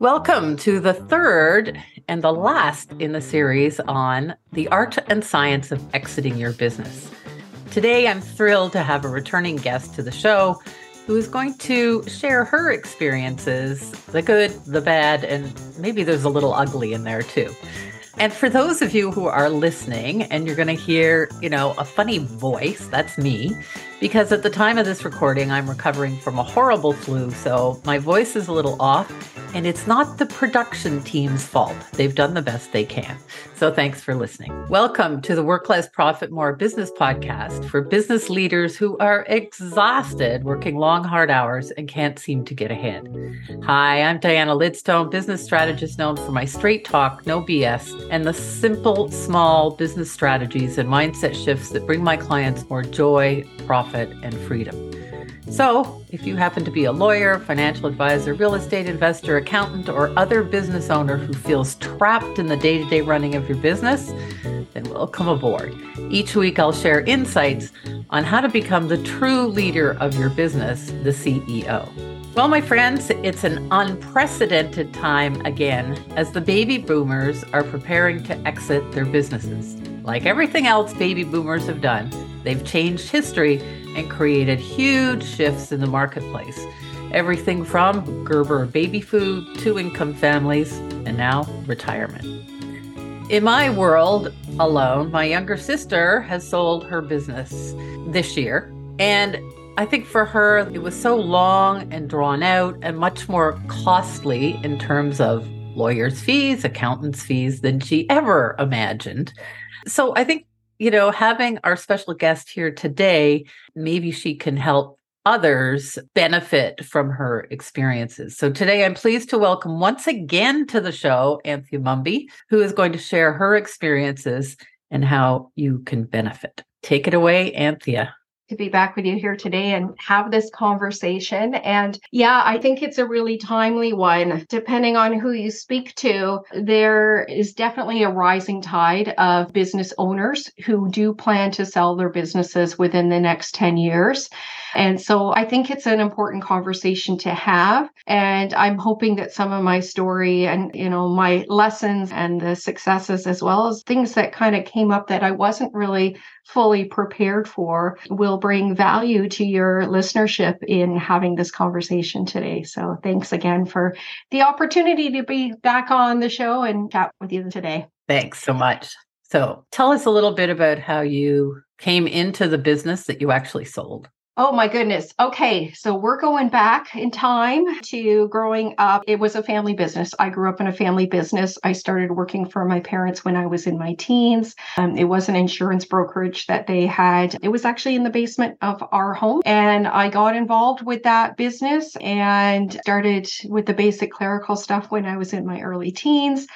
Welcome to the third and the last in the series on the art and science of exiting your business. Today, I'm thrilled to have a returning guest to the show who is going to share her experiences the good, the bad, and maybe there's a little ugly in there too. And for those of you who are listening and you're going to hear, you know, a funny voice, that's me, because at the time of this recording, I'm recovering from a horrible flu. So my voice is a little off and it's not the production team's fault. They've done the best they can. So thanks for listening. Welcome to the Work Less Profit More business podcast for business leaders who are exhausted working long, hard hours and can't seem to get ahead. Hi, I'm Diana Lidstone, business strategist known for my straight talk, no BS, and the simple, small business strategies and mindset shifts that bring my clients more joy, profit, and freedom. So, if you happen to be a lawyer, financial advisor, real estate investor, accountant, or other business owner who feels trapped in the day to day running of your business, then welcome aboard. Each week, I'll share insights on how to become the true leader of your business, the CEO. Well, my friends, it's an unprecedented time again as the baby boomers are preparing to exit their businesses. Like everything else baby boomers have done, they've changed history and created huge shifts in the marketplace. Everything from Gerber baby food to income families and now retirement. In my world alone, my younger sister has sold her business this year. And I think for her, it was so long and drawn out and much more costly in terms of lawyers' fees, accountants' fees than she ever imagined. So I think you know, having our special guest here today, maybe she can help others benefit from her experiences. So today I'm pleased to welcome once again to the show Anthea Mumby, who is going to share her experiences and how you can benefit. Take it away, Anthea to be back with you here today and have this conversation. And yeah, I think it's a really timely one. Depending on who you speak to, there is definitely a rising tide of business owners who do plan to sell their businesses within the next 10 years. And so I think it's an important conversation to have. And I'm hoping that some of my story and, you know, my lessons and the successes, as well as things that kind of came up that I wasn't really fully prepared for, will bring value to your listenership in having this conversation today. So thanks again for the opportunity to be back on the show and chat with you today. Thanks so much. So tell us a little bit about how you came into the business that you actually sold. Oh my goodness. Okay. So we're going back in time to growing up. It was a family business. I grew up in a family business. I started working for my parents when I was in my teens. Um, it was an insurance brokerage that they had. It was actually in the basement of our home. And I got involved with that business and started with the basic clerical stuff when I was in my early teens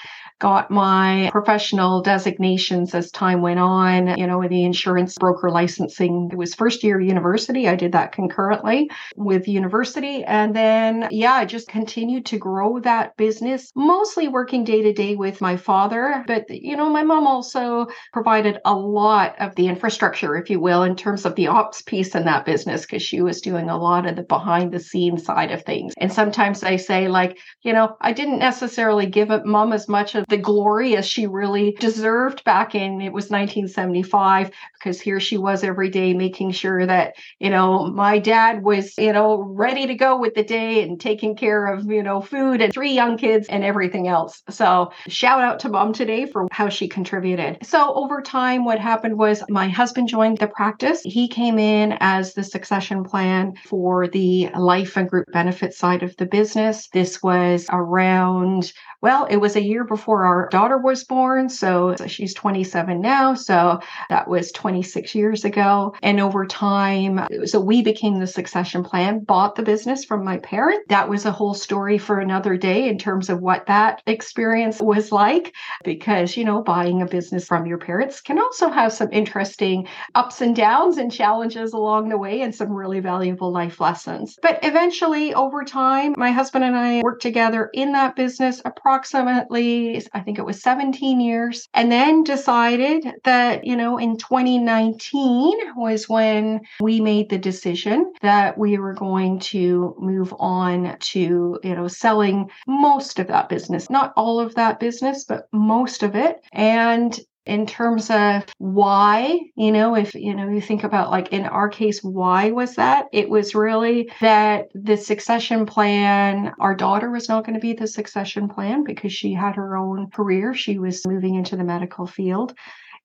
got my professional designations as time went on, you know, the insurance broker licensing. It was first year university. I did that concurrently with university. And then, yeah, I just continued to grow that business, mostly working day to day with my father. But, you know, my mom also provided a lot of the infrastructure, if you will, in terms of the ops piece in that business, because she was doing a lot of the behind the scenes side of things. And sometimes I say, like, you know, I didn't necessarily give it mom as much of the glory as she really deserved back in it was 1975 because here she was every day making sure that you know my dad was you know ready to go with the day and taking care of you know food and three young kids and everything else. So shout out to mom today for how she contributed. So over time what happened was my husband joined the practice. He came in as the succession plan for the life and group benefit side of the business. This was around well, it was a year before our daughter was born. So she's 27 now. So that was 26 years ago. And over time, so we became the succession plan, bought the business from my parent. That was a whole story for another day in terms of what that experience was like. Because, you know, buying a business from your parents can also have some interesting ups and downs and challenges along the way and some really valuable life lessons. But eventually, over time, my husband and I worked together in that business approximately say, I think it was 17 years, and then decided that, you know, in 2019 was when we made the decision that we were going to move on to, you know, selling most of that business, not all of that business, but most of it. And in terms of why, you know, if you know, you think about like in our case, why was that? It was really that the succession plan, our daughter was not going to be the succession plan because she had her own career. She was moving into the medical field.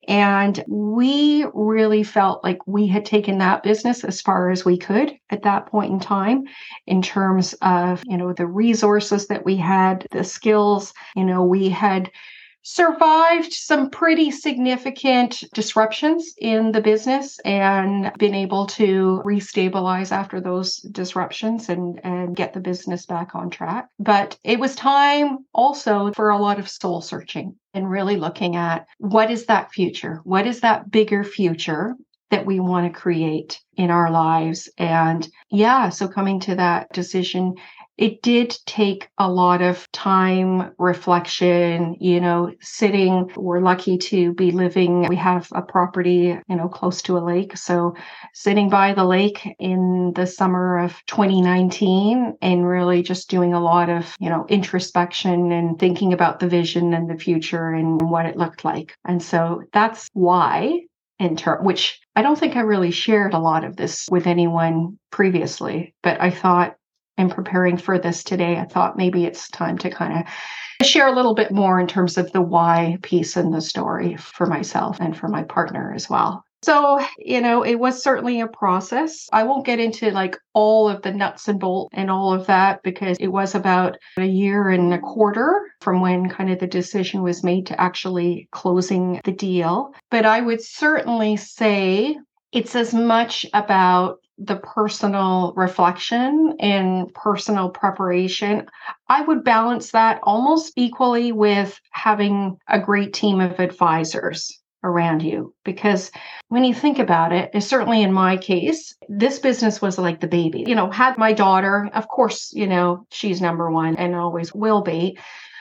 And we really felt like we had taken that business as far as we could at that point in time in terms of, you know, the resources that we had, the skills, you know, we had survived some pretty significant disruptions in the business and been able to restabilize after those disruptions and, and get the business back on track. But it was time also for a lot of soul searching and really looking at what is that future? What is that bigger future? that we want to create in our lives. And yeah, so coming to that decision it did take a lot of time, reflection, you know, sitting. We're lucky to be living, we have a property, you know, close to a lake. So sitting by the lake in the summer of 2019 and really just doing a lot of, you know, introspection and thinking about the vision and the future and what it looked like. And so that's why in term which I don't think I really shared a lot of this with anyone previously, but I thought in preparing for this today, I thought maybe it's time to kind of share a little bit more in terms of the why piece in the story for myself and for my partner as well. So, you know, it was certainly a process. I won't get into like all of the nuts and bolts and all of that because it was about a year and a quarter from when kind of the decision was made to actually closing the deal. But I would certainly say it's as much about the personal reflection and personal preparation, I would balance that almost equally with having a great team of advisors around you. Because when you think about it, certainly in my case, this business was like the baby. You know, had my daughter, of course, you know, she's number one and always will be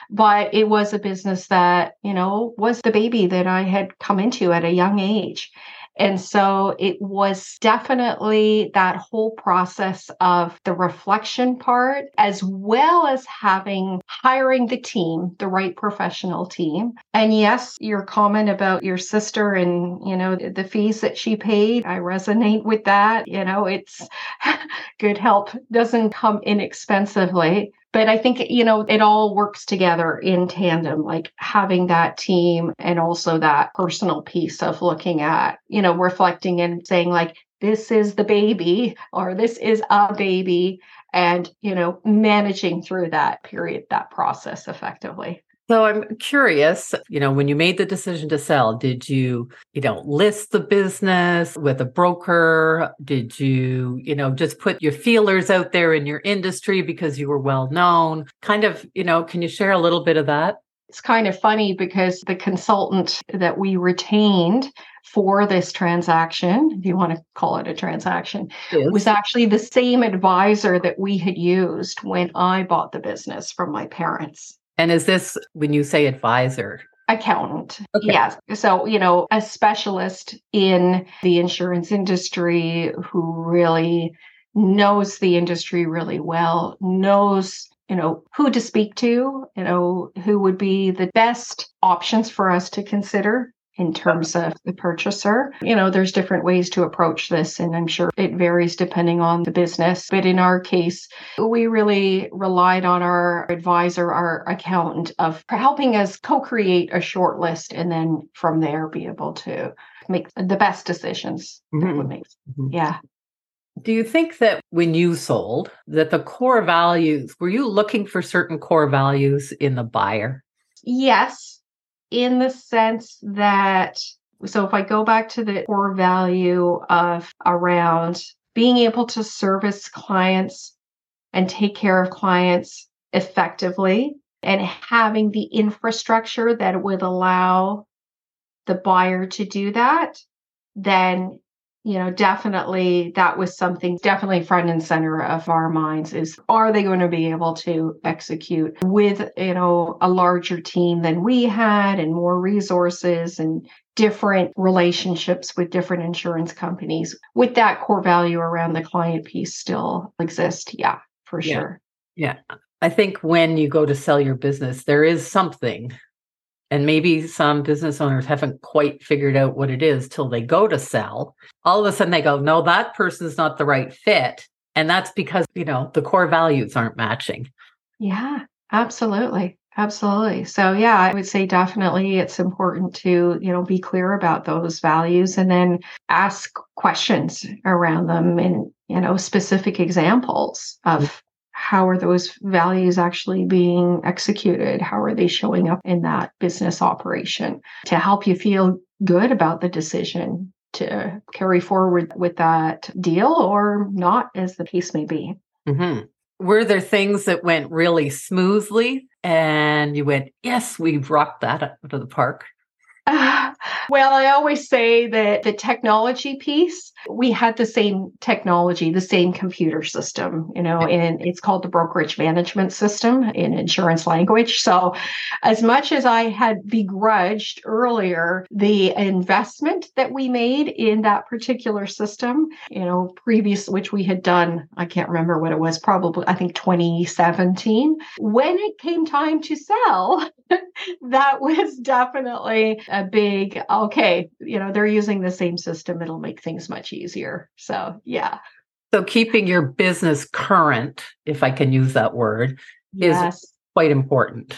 but it was a business that you know was the baby that i had come into at a young age and so it was definitely that whole process of the reflection part, as well as having hiring the team, the right professional team. And yes, your comment about your sister and, you know, the fees that she paid, I resonate with that. You know, it's good help doesn't come inexpensively but I think, you know, it all works together in tandem, like having that team and also that personal piece of looking at, you know, reflecting and saying, like, this is the baby or this is a baby and you know managing through that period that process effectively so I'm curious, you know, when you made the decision to sell, did you, you know, list the business with a broker? Did you, you know, just put your feelers out there in your industry because you were well known? Kind of, you know, can you share a little bit of that? It's kind of funny because the consultant that we retained for this transaction, if you want to call it a transaction, yes. was actually the same advisor that we had used when I bought the business from my parents. And is this when you say advisor? Accountant. Okay. Yes. So, you know, a specialist in the insurance industry who really knows the industry really well, knows you know who to speak to you know who would be the best options for us to consider in terms of the purchaser. You know, there's different ways to approach this, and I'm sure it varies depending on the business. But in our case, we really relied on our advisor, our accountant, of helping us co create a short list and then from there be able to make the best decisions mm-hmm. that would make. Mm-hmm. Yeah. Do you think that when you sold that the core values were you looking for certain core values in the buyer? Yes, in the sense that so if I go back to the core value of around being able to service clients and take care of clients effectively and having the infrastructure that would allow the buyer to do that, then you know, definitely that was something definitely front and center of our minds is are they going to be able to execute with, you know, a larger team than we had and more resources and different relationships with different insurance companies with that core value around the client piece still exist. Yeah, for yeah. sure. Yeah. I think when you go to sell your business, there is something and maybe some business owners haven't quite figured out what it is till they go to sell. All of a sudden they go no that person's not the right fit. And that's because you know the core values aren't matching. Yeah absolutely. Absolutely. So yeah i would say definitely it's important to you know be clear about those values and then ask questions around them and you know specific examples of mm. How are those values actually being executed? How are they showing up in that business operation to help you feel good about the decision to carry forward with that deal or not, as the case may be? Mm-hmm. Were there things that went really smoothly and you went, yes, we've rocked that out of the park? well, I always say that the technology piece, we had the same technology, the same computer system, you know, and it's called the brokerage management system in insurance language. So, as much as I had begrudged earlier the investment that we made in that particular system, you know, previous, which we had done, I can't remember what it was, probably, I think 2017, when it came time to sell, that was definitely a big okay you know they're using the same system it'll make things much easier. So yeah. So keeping your business current if i can use that word yes. is quite important.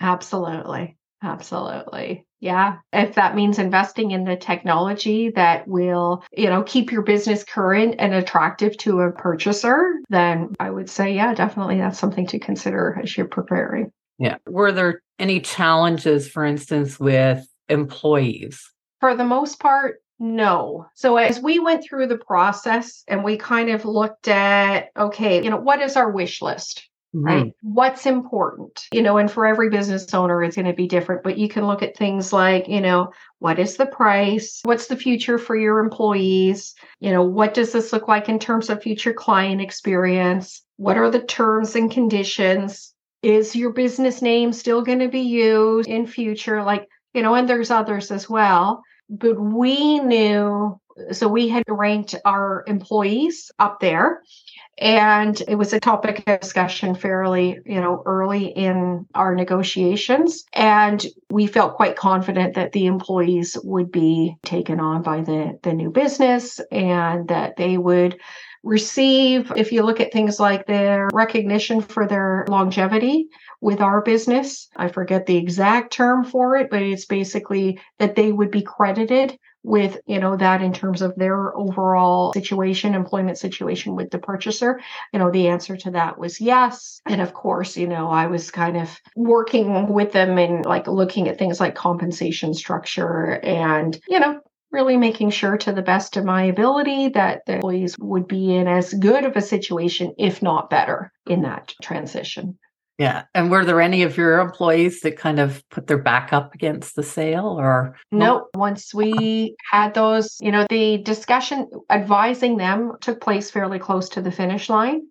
Absolutely. Absolutely. Yeah. If that means investing in the technology that will you know keep your business current and attractive to a purchaser then i would say yeah definitely that's something to consider as you're preparing. Yeah. Were there any challenges for instance with employees? For the most part, no. So as we went through the process and we kind of looked at, okay, you know, what is our wish list? Mm-hmm. Right. What's important? You know, and for every business owner, it's going to be different, but you can look at things like, you know, what is the price? What's the future for your employees? You know, what does this look like in terms of future client experience? What are the terms and conditions? Is your business name still going to be used in future? Like you know, and there's others as well. But we knew, so we had ranked our employees up there. And it was a topic of discussion fairly, you know, early in our negotiations. And we felt quite confident that the employees would be taken on by the, the new business and that they would receive, if you look at things like their recognition for their longevity, with our business. I forget the exact term for it, but it's basically that they would be credited with, you know, that in terms of their overall situation, employment situation with the purchaser. You know, the answer to that was yes. And of course, you know, I was kind of working with them and like looking at things like compensation structure and, you know, really making sure to the best of my ability that the employees would be in as good of a situation, if not better, in that transition. Yeah. And were there any of your employees that kind of put their back up against the sale or? No, nope. once we had those, you know, the discussion advising them took place fairly close to the finish line.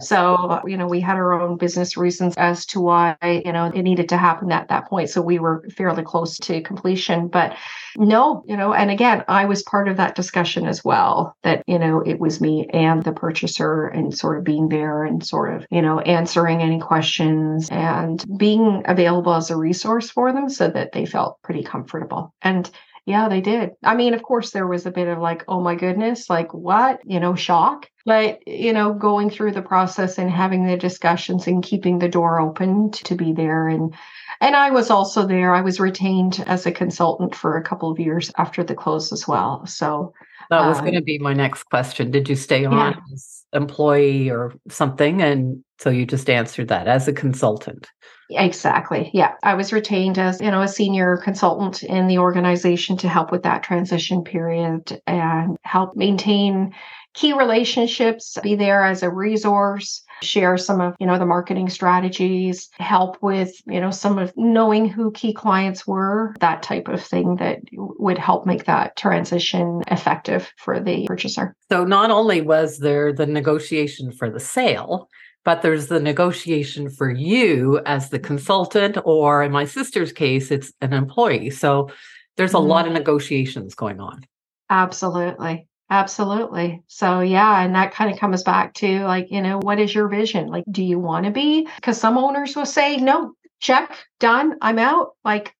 So, you know, we had our own business reasons as to why, you know, it needed to happen at that point. So we were fairly close to completion. But no, you know, and again, I was part of that discussion as well that, you know, it was me and the purchaser and sort of being there and sort of, you know, answering any questions and being available as a resource for them so that they felt pretty comfortable. And yeah, they did. I mean, of course, there was a bit of like, oh my goodness, like what, you know, shock. But, you know, going through the process and having the discussions and keeping the door open to be there. And, and I was also there. I was retained as a consultant for a couple of years after the close as well. So that was um, going to be my next question. Did you stay on yeah. as employee or something? And so you just answered that as a consultant. Exactly. Yeah. I was retained as, you know, a senior consultant in the organization to help with that transition period and help maintain key relationships, be there as a resource, share some of, you know, the marketing strategies, help with, you know, some of knowing who key clients were, that type of thing that would help make that transition effective for the purchaser. So not only was there the negotiation for the sale, but there's the negotiation for you as the consultant, or in my sister's case, it's an employee. So there's a mm. lot of negotiations going on. Absolutely. Absolutely. So, yeah. And that kind of comes back to like, you know, what is your vision? Like, do you want to be? Because some owners will say, no, check, done, I'm out. Like,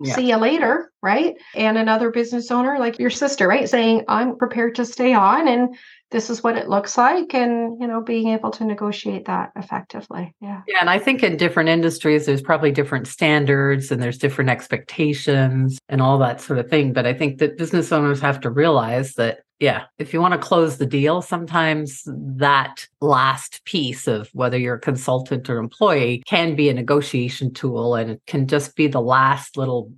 yeah. see you later. Right. And another business owner, like your sister, right, saying, I'm prepared to stay on and this is what it looks like and you know being able to negotiate that effectively yeah yeah and i think in different industries there's probably different standards and there's different expectations and all that sort of thing but i think that business owners have to realize that yeah if you want to close the deal sometimes that last piece of whether you're a consultant or employee can be a negotiation tool and it can just be the last little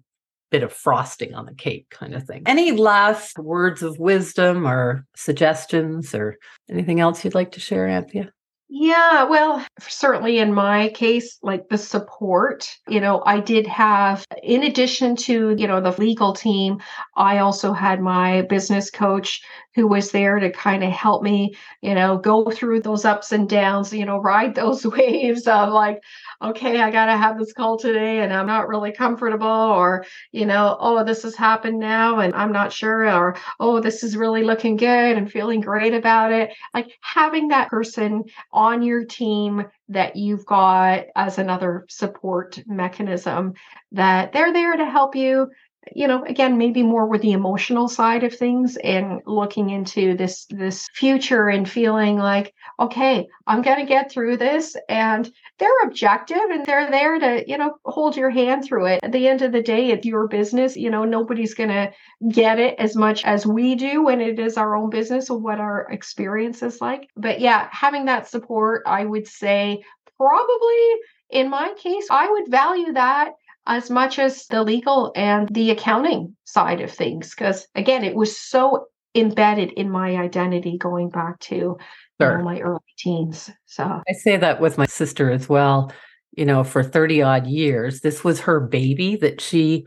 bit of frosting on the cake kind of thing. Any last words of wisdom or suggestions or anything else you'd like to share, Anthea? Yeah, well, certainly in my case, like the support, you know, I did have, in addition to, you know, the legal team, I also had my business coach who was there to kind of help me, you know, go through those ups and downs, you know, ride those waves of like, okay, I got to have this call today and I'm not really comfortable, or, you know, oh, this has happened now and I'm not sure, or, oh, this is really looking good and feeling great about it. Like having that person on your team that you've got as another support mechanism that they're there to help you you know again maybe more with the emotional side of things and looking into this this future and feeling like okay i'm going to get through this. And they're objective and they're there to you know hold your hand through it. At the end of the day it's your business you know nobody's going to get it as much as we do when it is our own business or what our experience is like. But yeah having that support i would say probably in my case i would value that as much as the legal and the accounting side of things. Because again, it was so embedded in my identity going back to sure. you know, my early teens. So I say that with my sister as well. You know, for 30 odd years, this was her baby that she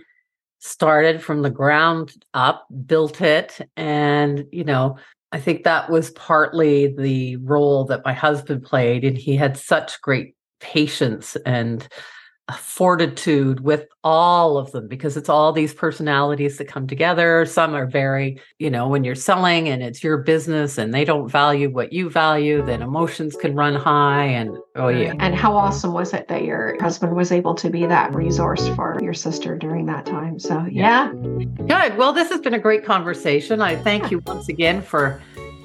started from the ground up, built it. And, you know, I think that was partly the role that my husband played. And he had such great patience and fortitude with all of them because it's all these personalities that come together. Some are very, you know, when you're selling and it's your business and they don't value what you value, then emotions can run high. And oh, yeah. And how awesome was it that your husband was able to be that resource for your sister during that time? So, yeah. Good. Well, this has been a great conversation. I thank you once again for,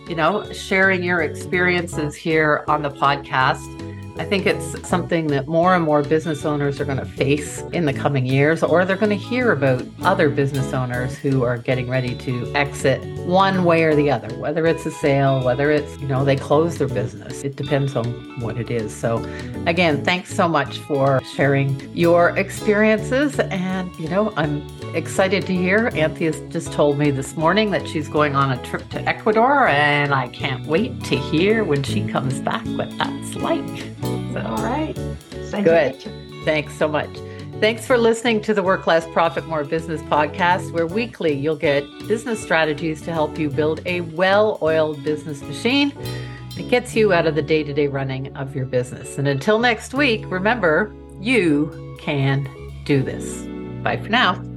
you know, sharing your experiences here on the podcast. I think it's something that more and more business owners are going to face in the coming years, or they're going to hear about other business owners who are getting ready to exit one way or the other, whether it's a sale, whether it's, you know, they close their business. It depends on what it is. So, again, thanks so much for sharing your experiences. And, you know, I'm excited to hear. Anthea's just told me this morning that she's going on a trip to Ecuador, and I can't wait to hear when she comes back what that's like. All right. Good. Thanks so much. Thanks for listening to the Work Less Profit More Business podcast, where weekly you'll get business strategies to help you build a well oiled business machine that gets you out of the day to day running of your business. And until next week, remember, you can do this. Bye for now.